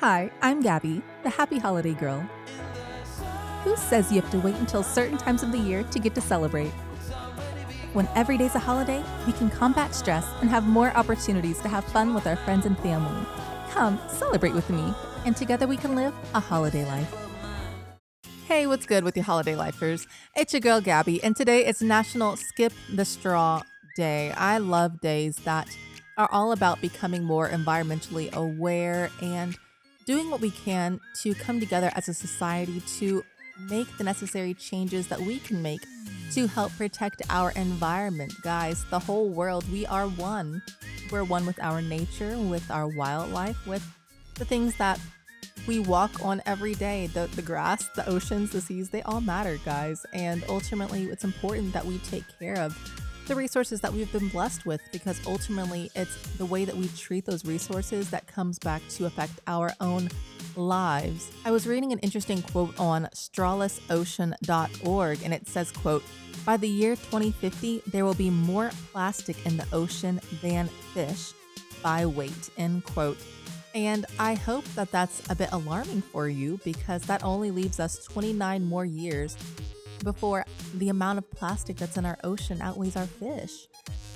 Hi, I'm Gabby, the happy holiday girl. Who says you have to wait until certain times of the year to get to celebrate? When every day's a holiday, we can combat stress and have more opportunities to have fun with our friends and family. Come, celebrate with me, and together we can live a holiday life. Hey, what's good with you holiday lifers? It's your girl Gabby, and today it's National Skip the Straw Day. I love days that are all about becoming more environmentally aware and doing what we can to come together as a society to make the necessary changes that we can make to help protect our environment. Guys, the whole world, we are one. We're one with our nature, with our wildlife, with the things that we walk on every day. The, the grass, the oceans, the seas, they all matter, guys. And ultimately, it's important that we take care of the resources that we've been blessed with because ultimately it's the way that we treat those resources that comes back to affect our own lives. I was reading an interesting quote on strawlessocean.org and it says quote by the year 2050 there will be more plastic in the ocean than fish by weight end quote. And I hope that that's a bit alarming for you because that only leaves us 29 more years before the amount of plastic that's in our ocean outweighs our fish.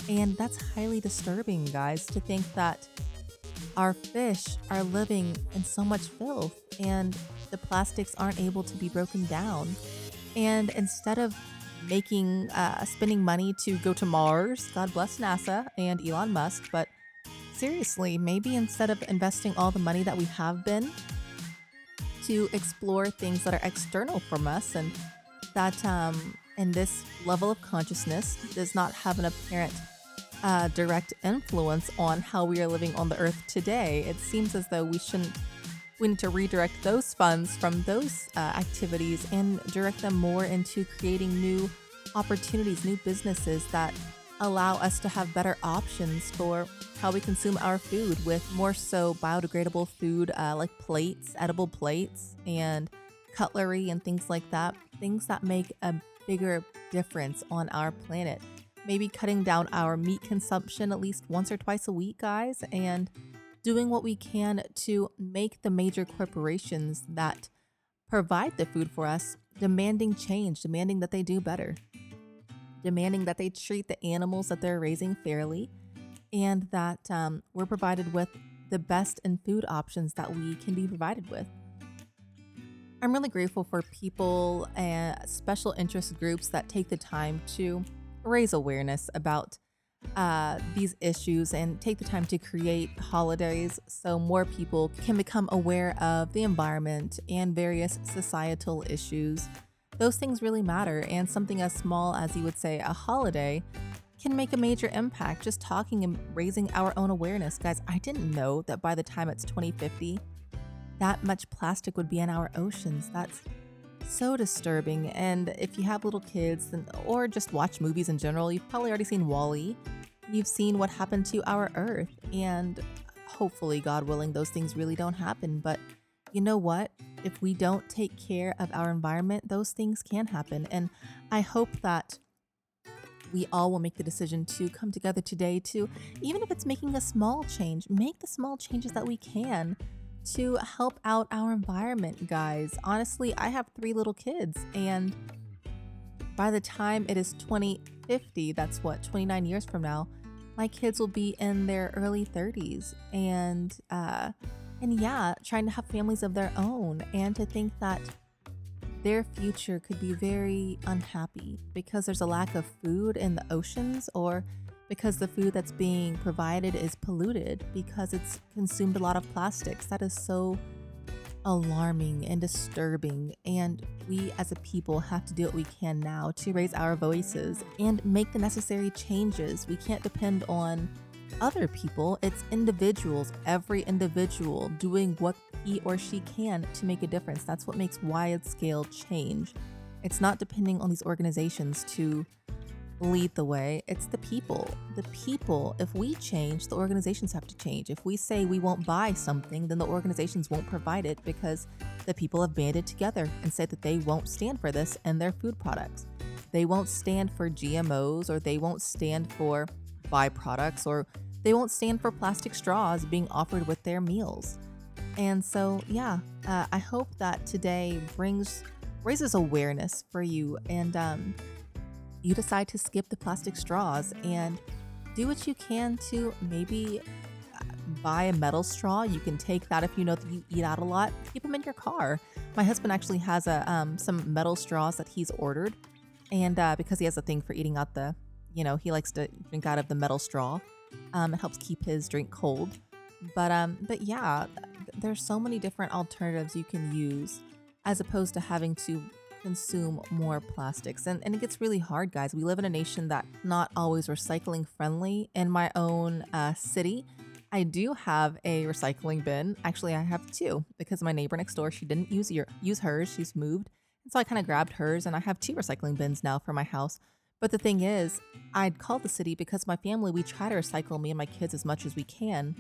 And that's highly disturbing, guys, to think that our fish are living in so much filth and the plastics aren't able to be broken down. And instead of making, uh, spending money to go to Mars, God bless NASA and Elon Musk, but seriously, maybe instead of investing all the money that we have been to explore things that are external from us and that um, in this level of consciousness does not have an apparent uh, direct influence on how we are living on the earth today. It seems as though we shouldn't. We need to redirect those funds from those uh, activities and direct them more into creating new opportunities, new businesses that allow us to have better options for how we consume our food with more so biodegradable food uh, like plates, edible plates, and cutlery and things like that, things that make a bigger difference on our planet. Maybe cutting down our meat consumption at least once or twice a week, guys, and doing what we can to make the major corporations that provide the food for us demanding change, demanding that they do better, demanding that they treat the animals that they're raising fairly, and that um, we're provided with the best in food options that we can be provided with. I'm really grateful for people and special interest groups that take the time to raise awareness about uh, these issues and take the time to create holidays so more people can become aware of the environment and various societal issues. Those things really matter, and something as small as you would say a holiday can make a major impact. Just talking and raising our own awareness. Guys, I didn't know that by the time it's 2050, that much plastic would be in our oceans. That's so disturbing. And if you have little kids or just watch movies in general, you've probably already seen WALL-E. You've seen what happened to our earth. And hopefully, God willing, those things really don't happen. But you know what? If we don't take care of our environment, those things can happen. And I hope that we all will make the decision to come together today to, even if it's making a small change, make the small changes that we can to help out our environment, guys. Honestly, I have three little kids, and by the time it is 2050, that's what, 29 years from now, my kids will be in their early 30s. And, uh, and yeah, trying to have families of their own, and to think that their future could be very unhappy because there's a lack of food in the oceans or because the food that's being provided is polluted because it's consumed a lot of plastics. That is so alarming and disturbing. And we as a people have to do what we can now to raise our voices and make the necessary changes. We can't depend on other people, it's individuals, every individual doing what he or she can to make a difference. That's what makes wide scale change. It's not depending on these organizations to lead the way. It's the people. The people, if we change, the organizations have to change. If we say we won't buy something, then the organizations won't provide it because the people have banded together and said that they won't stand for this and their food products. They won't stand for GMOs or they won't stand for byproducts or they won't stand for plastic straws being offered with their meals. And so, yeah, uh, I hope that today brings raises awareness for you and um, you decide to skip the plastic straws and do what you can to maybe uh, buy a metal straw. You can take that if you know that you eat out a lot. Keep them in your car. My husband actually has a um, some metal straws that he's ordered, and uh, because he has a thing for eating out the, you know, he likes to drink out of the metal straw. Um, it helps keep his drink cold. But um, but yeah, there's so many different alternatives you can use as opposed to having to consume more plastics. And, and it gets really hard, guys. We live in a nation that's not always recycling friendly. In my own uh, city, I do have a recycling bin. Actually, I have two because my neighbor next door, she didn't use your use hers. She's moved. And so I kind of grabbed hers and I have two recycling bins now for my house. But the thing is, I'd call the city because my family, we try to recycle me and my kids as much as we can.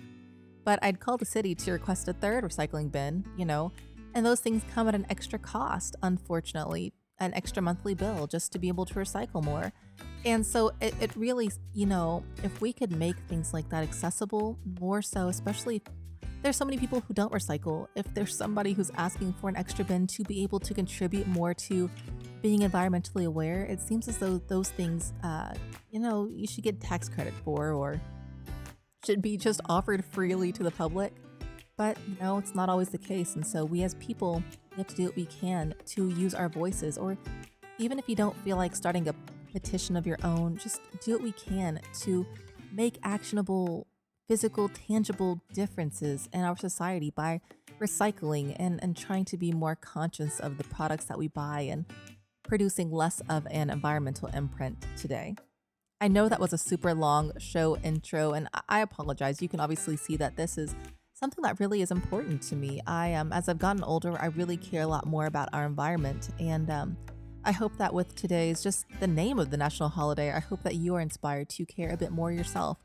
But I'd call the city to request a third recycling bin, you know, and those things come at an extra cost, unfortunately, an extra monthly bill just to be able to recycle more. And so it, it really, you know, if we could make things like that accessible more so, especially there's so many people who don't recycle. If there's somebody who's asking for an extra bin to be able to contribute more to being environmentally aware, it seems as though those things, uh, you know, you should get tax credit for or should be just offered freely to the public. But, know, it's not always the case. And so we as people, we have to do what we can to use our voices. Or even if you don't feel like starting a petition of your own, just do what we can to make actionable, physical, tangible differences in our society by recycling and, and trying to be more conscious of the products that we buy and producing less of an environmental imprint today. I know that was a super long show intro, and I apologize. You can obviously see that this is something that really is important to me. I um, as I've gotten older, I really care a lot more about our environment, and um, I hope that with today's just the name of the national holiday, I hope that you are inspired to care a bit more yourself.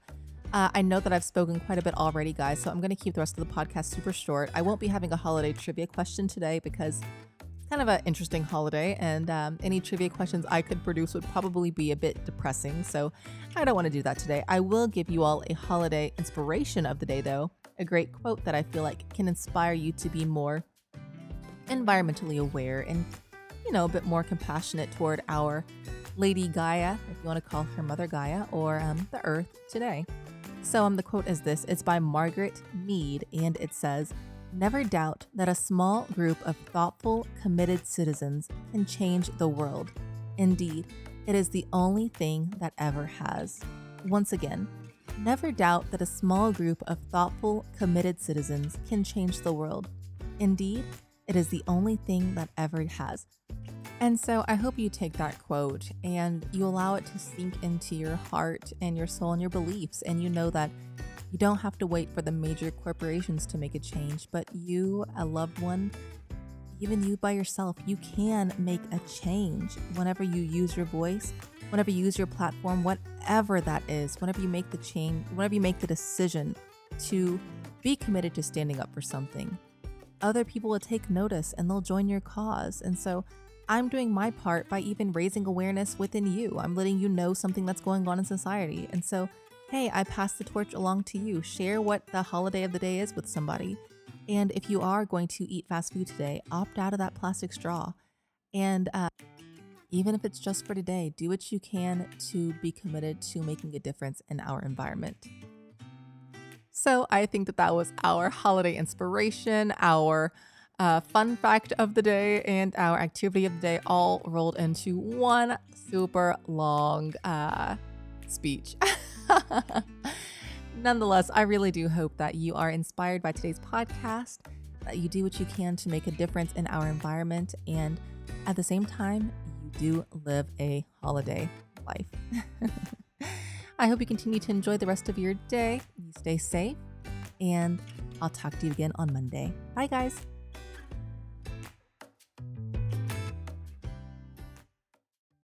Uh, I know that I've spoken quite a bit already, guys, so I'm going to keep the rest of the podcast super short. I won't be having a holiday trivia question today because it's kind of an interesting holiday, and um, any trivia questions I could produce would probably be a bit depressing. So I don't want to do that today. I will give you all a holiday inspiration of the day, though a great quote that I feel like can inspire you to be more environmentally aware and, you know, a bit more compassionate toward our Lady Gaia, if you want to call her Mother Gaia, or um, the Earth today. So um, the quote is this it's by Margaret Mead, and it says, Never doubt that a small group of thoughtful, committed citizens can change the world. Indeed, it is the only thing that ever has. Once again, Never doubt that a small group of thoughtful, committed citizens can change the world. Indeed, it is the only thing that ever has. And so I hope you take that quote and you allow it to sink into your heart and your soul and your beliefs. And you know that you don't have to wait for the major corporations to make a change, but you, a loved one, even you by yourself, you can make a change whenever you use your voice, whenever you use your platform, whatever that is, whenever you make the change, whenever you make the decision to be committed to standing up for something. Other people will take notice and they'll join your cause. And so I'm doing my part by even raising awareness within you. I'm letting you know something that's going on in society. And so, hey, I pass the torch along to you. Share what the holiday of the day is with somebody and if you are going to eat fast food today, opt out of that plastic straw. And uh, even if it's just for today, do what you can to be committed to making a difference in our environment. So I think that that was our holiday inspiration, our uh, fun fact of the day, and our activity of the day all rolled into one super long uh, speech. Nonetheless, I really do hope that you are inspired by today's podcast, that you do what you can to make a difference in our environment, and at the same time, do live a holiday life. I hope you continue to enjoy the rest of your day. You stay safe, and I'll talk to you again on Monday. Bye, guys.